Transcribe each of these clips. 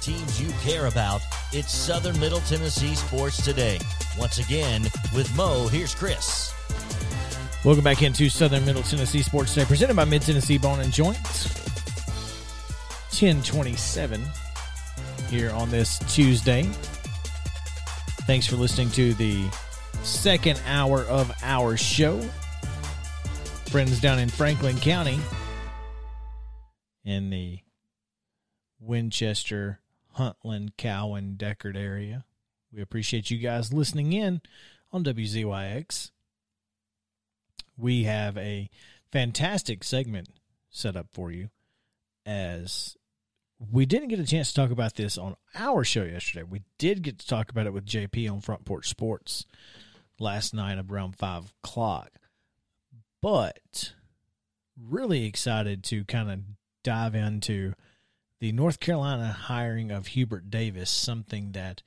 teams you care about, it's Southern Middle Tennessee Sports Today. Once again, with Mo, here's Chris. Welcome back into Southern Middle Tennessee Sports Today, presented by Mid Tennessee Bone and Joints. 1027 here on this Tuesday. Thanks for listening to the second hour of our show. Friends down in Franklin County in the Winchester, Huntland, Cowan, Decherd area. We appreciate you guys listening in on WZYX. We have a fantastic segment set up for you as we didn't get a chance to talk about this on our show yesterday. We did get to talk about it with JP on Front Porch Sports last night around five o'clock. But really excited to kind of dive into the North Carolina hiring of Hubert Davis, something that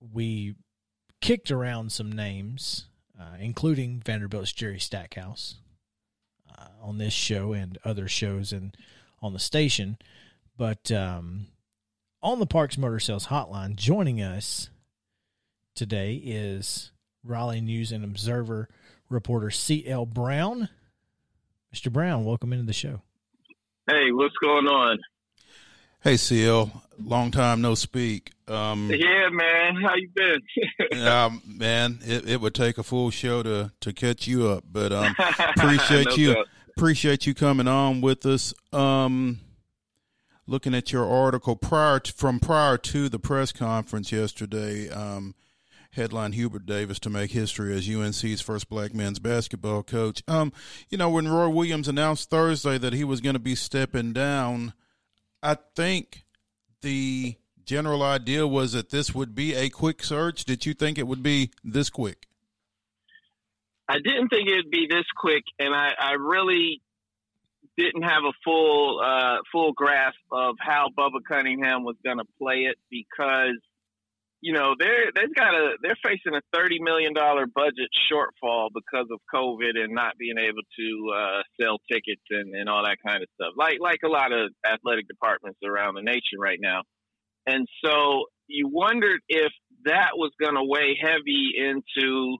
we kicked around some names, uh, including Vanderbilt's Jerry Stackhouse uh, on this show and other shows and on the station. But um, on the Parks Motor Sales Hotline, joining us today is Raleigh News and Observer reporter C.L. Brown. Mr. Brown, welcome into the show. Hey, what's going on? Hey, CL, long time no speak. Um, yeah, man, how you been? um, man, it, it would take a full show to to catch you up, but um, appreciate No you doubt. appreciate you coming on with us. Um, looking at your article prior to, from prior to the press conference yesterday, um, headline Hubert Davis to make history as UNC's first black men's basketball coach. Um, you know, when Roy Williams announced Thursday that he was going to be stepping down, I think the general idea was that this would be a quick search. Did you think it would be this quick? I didn't think it'd be this quick, and I, I really didn't have a full uh, full grasp of how Bubba Cunningham was going to play it because you know they're they've got a they're facing a thirty million dollar budget shortfall because of COVID and not being able to uh, sell tickets and, and all that kind of stuff. Like like a lot of athletic departments around the nation right now, and so you wondered if that was going to weigh heavy into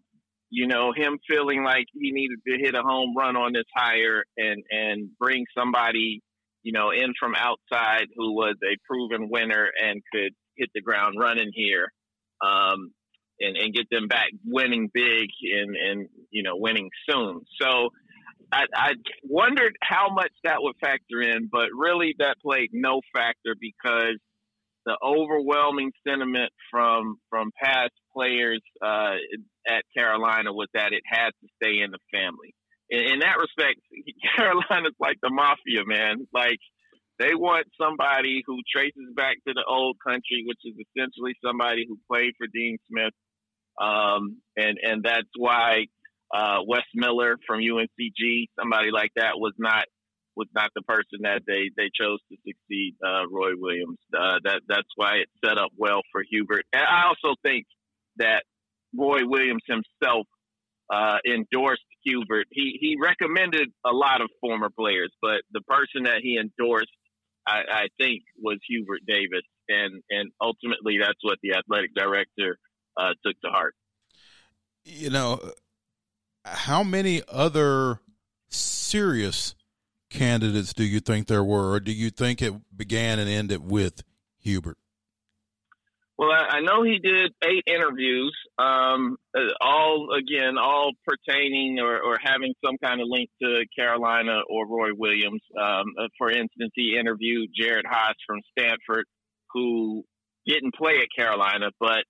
you know, him feeling like he needed to hit a home run on this hire and and bring somebody, you know, in from outside who was a proven winner and could hit the ground running here, um, and and get them back winning big and and you know winning soon. So. I, I wondered how much that would factor in, but really that played no factor because the overwhelming sentiment from from past players uh, at Carolina was that it had to stay in the family. In, in that respect, Carolina's like the mafia, man. Like they want somebody who traces back to the old country, which is essentially somebody who played for Dean Smith, um, and and that's why uh, Wes Miller from UNCG, somebody like that, was not was not the person that they, they chose to succeed uh, Roy Williams. Uh, that that's why it set up well for Hubert. And I also think that Roy Williams himself uh, endorsed Hubert. He he recommended a lot of former players, but the person that he endorsed, I, I think, was Hubert Davis, and and ultimately that's what the athletic director uh, took to heart. You know, how many other serious candidates do you think there were, or do you think it began and ended with Hubert? Well, I, I know he did eight interviews, um, uh, all again, all pertaining or, or having some kind of link to Carolina or Roy Williams. Um, uh, for instance, he interviewed Jerod Haase from Stanford, who didn't play at Carolina, but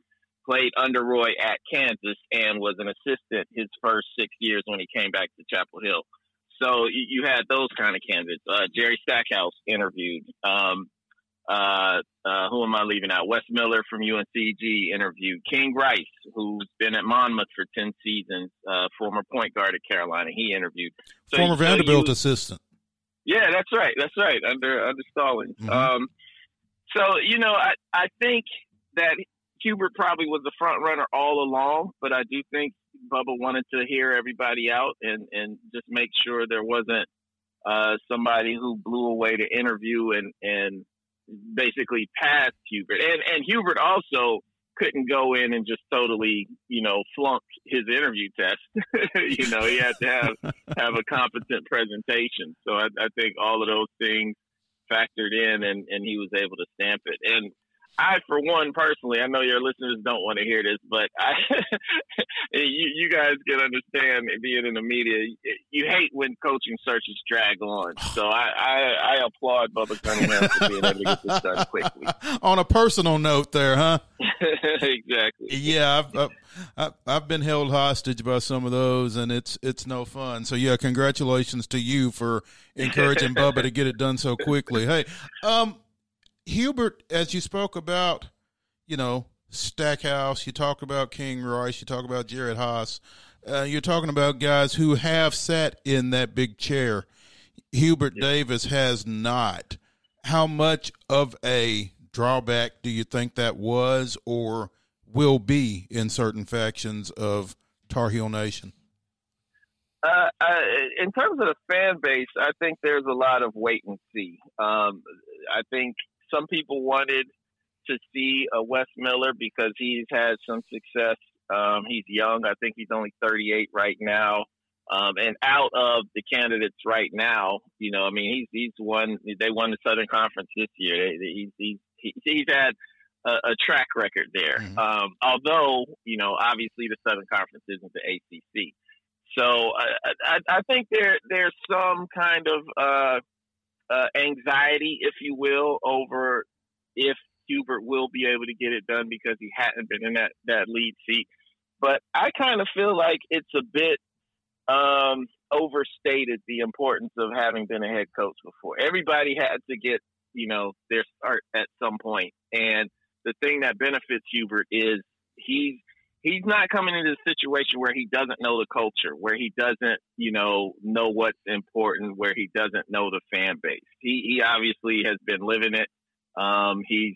played under Roy at Kansas and was an assistant his first six years when he came back to Chapel Hill. so you, you had those kind of candidates. Uh, Jerry Stackhouse interviewed. Um, uh, uh, who am I leaving out? Wes Miller from UNCG interviewed. King Rice, who's been at Monmouth for 10 seasons, uh, former point guard at Carolina. He interviewed. So, former so Vanderbilt you, assistant. Yeah, that's right. That's right. Under under Stallings. Mm-hmm. Um, so you know, I I think that Hubert probably was the front runner all along, but I do think Bubba wanted to hear everybody out and and just make sure there wasn't uh, somebody who blew away the interview and and basically passed Hubert. And and Hubert also couldn't go in and just totally, you know, flunk his interview test. you know, he had to have have a competent presentation. So I, I think all of those things factored in, and and he was able to stamp it. And I, for one, personally, I know your listeners don't want to hear this, but I, you, you guys can understand being in the media. You hate when coaching searches drag on, so I, I, I applaud Bubba Cunningham for being able to get this done quickly. On a personal note, there, huh? exactly. Yeah, I've, I've, I've been held hostage by some of those, and it's it's no fun. So yeah, congratulations to you for encouraging Bubba to get it done so quickly. Hey, um Hubert, as you spoke about, you know, Stackhouse, you talk about King Rice, you talk about Jerod Haase, uh, you're talking about guys who have sat in that big chair. Hubert yeah. Davis has not. How much of a drawback do you think that was or will be in certain factions of Tar Heel Nation? Uh, uh, in terms of the fan base, I think there's a lot of wait and see. Um, I think some people wanted to see a Wes Miller because he's had some success. Um, he's young. I think he's only 38 right now. Um, and out of the candidates right now, you know, I mean, he's he's won. They won the Southern Conference this year. He's he's he's had a, a track record there. Mm-hmm. Um, although, you know, obviously the Southern Conference isn't the ACC. So I, I, I think there there's some kind of uh, uh, anxiety, if you will, over if Hubert will be able to get it done because he hadn't been in that, that lead seat. But I kind of feel like it's a bit um, overstated the importance of having been a head coach before. Everybody had to get, you know, their start at some point. And the thing that benefits Hubert is he's he's not coming into a situation where he doesn't know the culture, where he doesn't, you know, know what's important, where he doesn't know the fan base. He, he obviously has been living it. Um, he's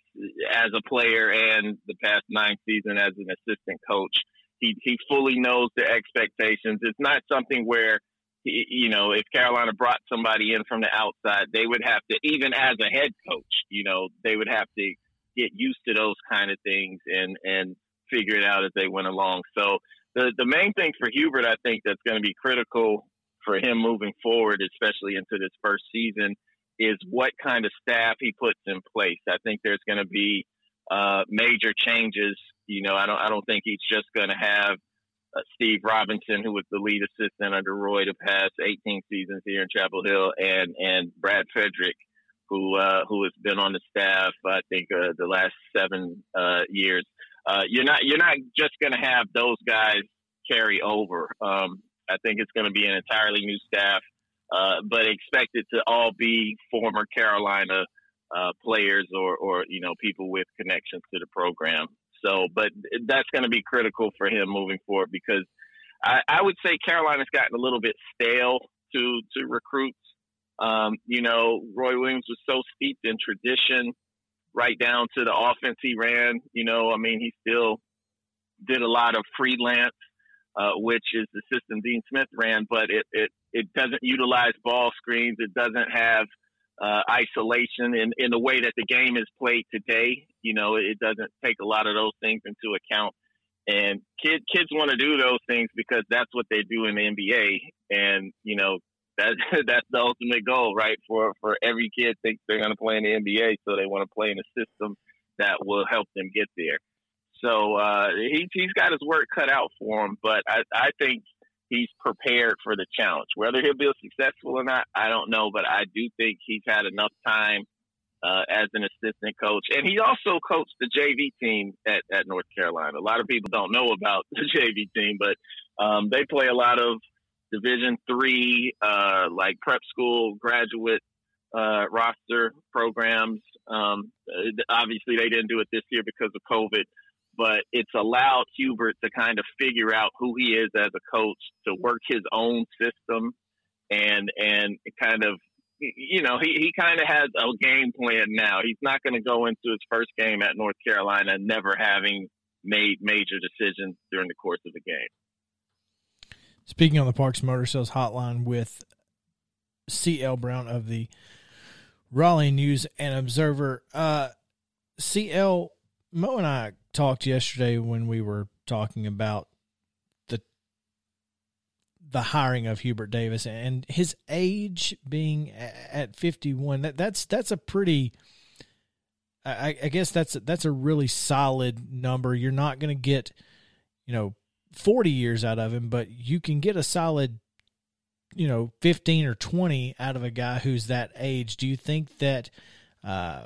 as a player and the past nine season as an assistant coach. He he fully knows the expectations. It's not something where he, you know, if Carolina brought somebody in from the outside, they would have to, even as a head coach, you know, they would have to get used to those kind of things and and figure it out as they went along. So the the main thing for Hubert, I think, that's going to be critical for him moving forward, especially into this first season, is what kind of staff he puts in place. I think there's going to be uh, major changes. You know, I don't I don't think he's just going to have uh, Steve Robinson, who was the lead assistant under Roy the past 18 seasons here in Chapel Hill, and and Brad Frederick, who uh, who has been on the staff I think uh, the last seven uh, years uh, you're not you're not just going to have those guys carry over. Um, I think it's going to be an entirely new staff, uh, but expect it to all be former Carolina uh, players or or you know people with connections to the program. So, but that's going to be critical for him moving forward because I, I would say Carolina's gotten a little bit stale to to recruits. Um, you know, Roy Williams was so steeped in tradition right down to the offense he ran. You know, I mean, he still did a lot of freelance, uh, which is the system Dean Smith ran, but it, it, it doesn't utilize ball screens. It doesn't have uh, isolation in, in the way that the game is played today. You know, it doesn't take a lot of those things into account. And kids kids want to do those things because that's what they do in the NBA. And you know, that that's the ultimate goal, right? For for every kid thinks they're going to play in the NBA, so they want to play in a system that will help them get there. So uh, he's he's got his work cut out for him, but I I think he's prepared for the challenge. Whether he'll be successful or not, I don't know, but I do think he's had enough time uh, as an assistant coach, and he also coached the JV team at, at North Carolina. A lot of people don't know about the JV team, but um, they play a lot of Division three, uh, like prep school graduate uh, roster programs. Um, obviously, they didn't do it this year because of COVID, but it's allowed Hubert to kind of figure out who he is as a coach, to work his own system, and and kind of you know he, he kind of has a game plan now. He's not going to go into his first game at North Carolina never having made major decisions during the course of the game. Speaking on the Parks Motor Sales Hotline with C.L. Brown of the Raleigh News and Observer. Uh, CL Mo and I talked yesterday when we were talking about the the hiring of Hubert Davis and his age being at 51 that that's that's a pretty I, I guess that's that's a really solid number. You're not going to get you know 40 years out of him, but you can get a solid you know 15 or 20 out of a guy who's that age. Do you think that uh,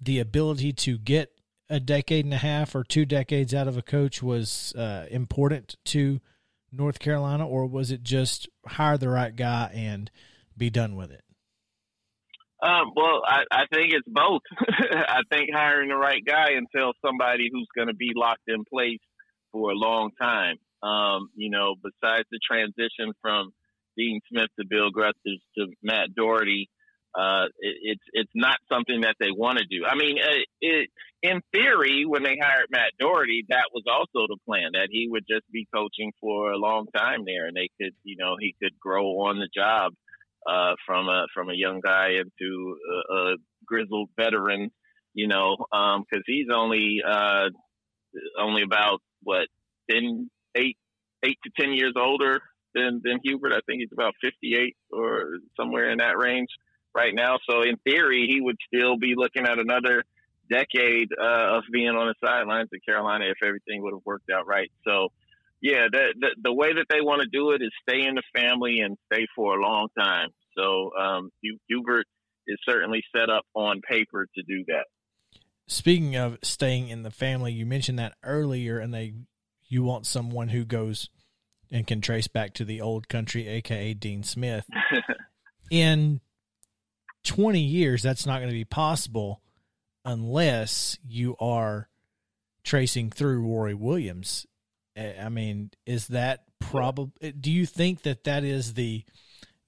the ability to get a decade and a half or two decades out of a coach was uh, important to North Carolina, or was it just hire the right guy and be done with it? Um, well, I, I think it's both. I think hiring the right guy until somebody who's going to be locked in place for a long time. Um, you know, besides the transition from Dean Smith to Bill Guthridge to Matt Doherty, uh, it, it's it's not something that they want to do. I mean, it, it, in theory, when they hired Matt Doherty, that was also the plan that he would just be coaching for a long time there, and they could, you know, he could grow on the job uh, from a from a young guy into a, a grizzled veteran, you know, because um, he's only uh, only about what 10, eight, eight to ten years older than than Hubert. I think he's about fifty eight or somewhere in that range right now. So in theory, he would still be looking at another decade uh, of being on the sidelines of Carolina if everything would have worked out right. So yeah, the, the, the way that they want to do it is stay in the family and stay for a long time. So um, Hubert is certainly set up on paper to do that. Speaking of staying in the family, you mentioned that earlier, and they you want someone who goes and can trace back to the old country, aka Dean Smith. in 20 years, that's not going to be possible unless you are tracing through Roy Williams. Eh, I mean, is that probably? Do you think that that is the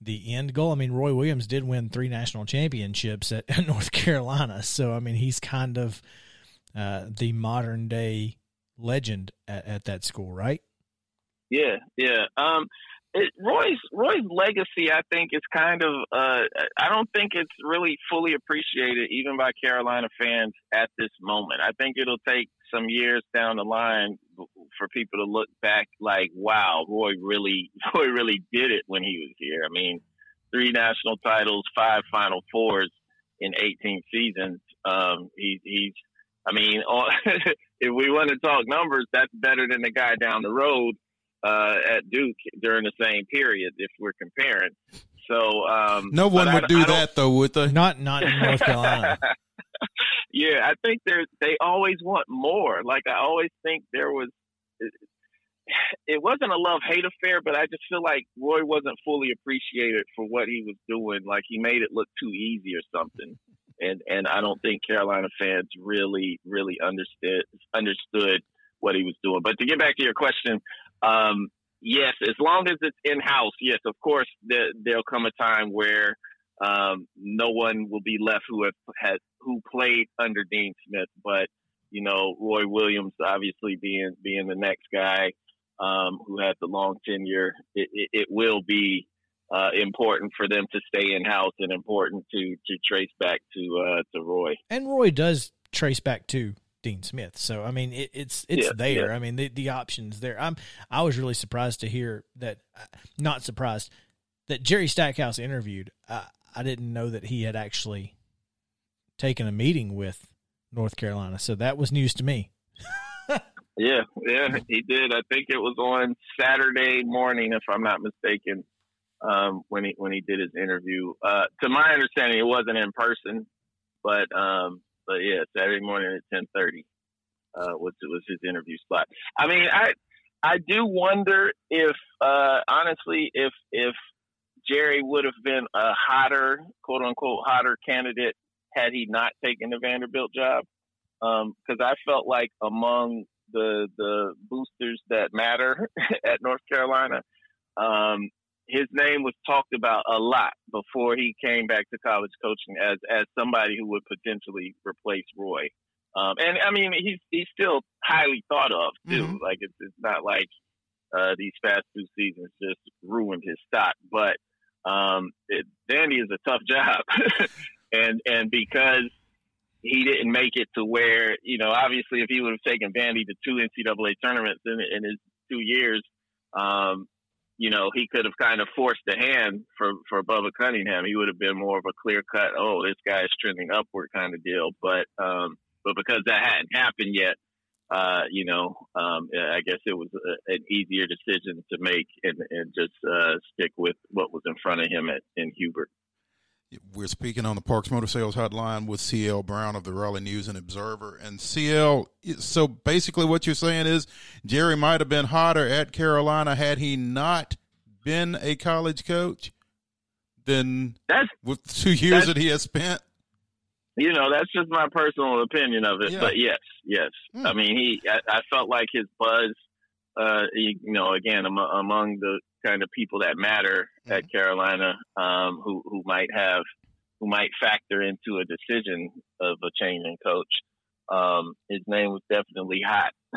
the end goal? I mean, Roy Williams did win three national championships at, at North Carolina, so I mean, he's kind of uh, the modern day legend at, at that school, right? Yeah, yeah. Um, it, Roy's Roy's legacy, I think, is kind of. Uh, I don't think it's really fully appreciated, even by Carolina fans at this moment. I think it'll take some years down the line for people to look back like, "Wow, Roy really, Roy really did it when he was here." I mean, three national titles, five Final Fours in 18 seasons. Um, he, he's, I mean, if we want to talk numbers, that's better than the guy down the road uh, at Duke during the same period if we're comparing. So um, no one would I, do I that though, would they? Not not in North Carolina. yeah, I think they they always want more. Like I always think there was. It, wasn't a love hate affair, but I just feel like Roy wasn't fully appreciated for what he was doing. Like he made it look too easy or something, and and I don't think Carolina fans really really understood understood what he was doing. But to get back to your question, um, yes, as long as it's in house, yes, of course, there, will come a time where um, no one will be left who have had who played under Dean Smith, but you know, Roy Williams obviously being being the next guy um, who had the long tenure, it, it, it will be uh, important for them to stay in house and important to to trace back to uh, to Roy. And Roy does trace back to Dean Smith. So I mean, it, it's it's yeah, there. Yeah. I mean, the the options there. I'm I was really surprised to hear that. Uh, not surprised that Jerry Stackhouse interviewed. I, I didn't know that he had actually taken a meeting with North Carolina. So that was news to me. yeah, yeah, he did. I think it was on Saturday morning, if I'm not mistaken, um, when he when he did his interview. Uh, to my understanding, it wasn't in person, but um, but yeah, Saturday morning at ten thirty uh, was was his interview slot. I mean, I I do wonder if, uh, honestly, if if Jerry would have been a hotter, quote unquote, hotter candidate had he not taken the Vanderbilt job. Because um, I felt like among the the boosters that matter at North Carolina, um, his name was talked about a lot before he came back to college coaching as as somebody who would potentially replace Roy. Um, and I mean, he's he's still highly thought of too. Mm-hmm. Like it's it's not like uh, these past two seasons just ruined his stock. But um, it, Vandy is a tough job, and and because he didn't make it to where you know, obviously, if he would have taken Vandy to two NCAA tournaments in, in his two years, um, you know, he could have kind of forced the hand for for Bubba Cunningham. He would have been more of a clear cut, oh, this guy is trending upward kind of deal. But um, but because that hadn't happened yet, uh, you know, um, I guess it was a, an easier decision to make and, and just uh, stick with what was in front of him at, in Hubert. We're speaking on the Parks Motor Sales Hotline with CL Brown of the Raleigh News and Observer. And CL, so basically what you're saying is Jerry might have been hotter at Carolina had he not been a college coach than that's, with two years that he has spent you know, that's just my personal opinion of it. Yeah. But yes, yes. Hmm. I mean, he, I, I, felt like his buzz, uh, he, you know, again, among, among the kind of people that matter at Carolina, um, who, who might have, who might factor into a decision of a change in coach. Um, his name was definitely hot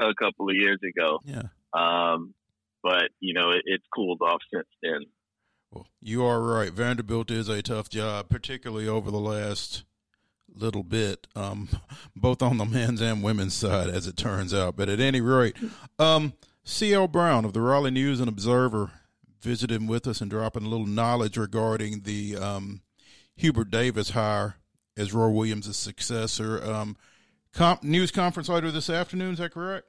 a couple of years ago. Yeah. Um, but you know, it, it's cooled off since then. Well, you are right. Vanderbilt is a tough job, particularly over the last little bit, um, both on the men's and women's side, as it turns out. But at any rate, um, C.L. Brown of the Raleigh News and Observer visiting with us and dropping a little knowledge regarding the um, Hubert Davis hire as Roy Williams' successor. Um, comp- news conference later this afternoon, is that correct?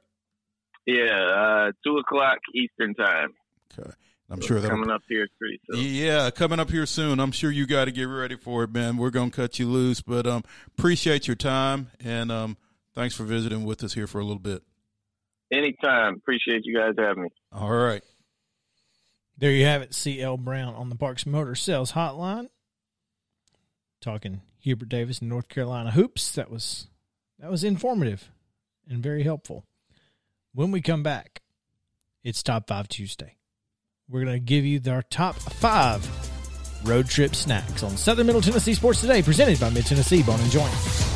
Yeah, uh, 2 o'clock Eastern Time. Okay. I'm sure that coming up here pretty soon. Yeah, coming up here soon. I'm sure you got to get ready for it, man. We're gonna cut you loose, but um, appreciate your time and um, thanks for visiting with us here for a little bit. Anytime. Appreciate you guys having me. All right. There you have it, CL Brown on the Parks Motor Sales Hotline. Talking Hubert Davis in North Carolina hoops. That was that was informative and very helpful. When we come back, it's Top Five Tuesday we're going to give you our top five road trip snacks on Southern Middle Tennessee Sports Today, presented by Mid Tennessee Bone and Joint.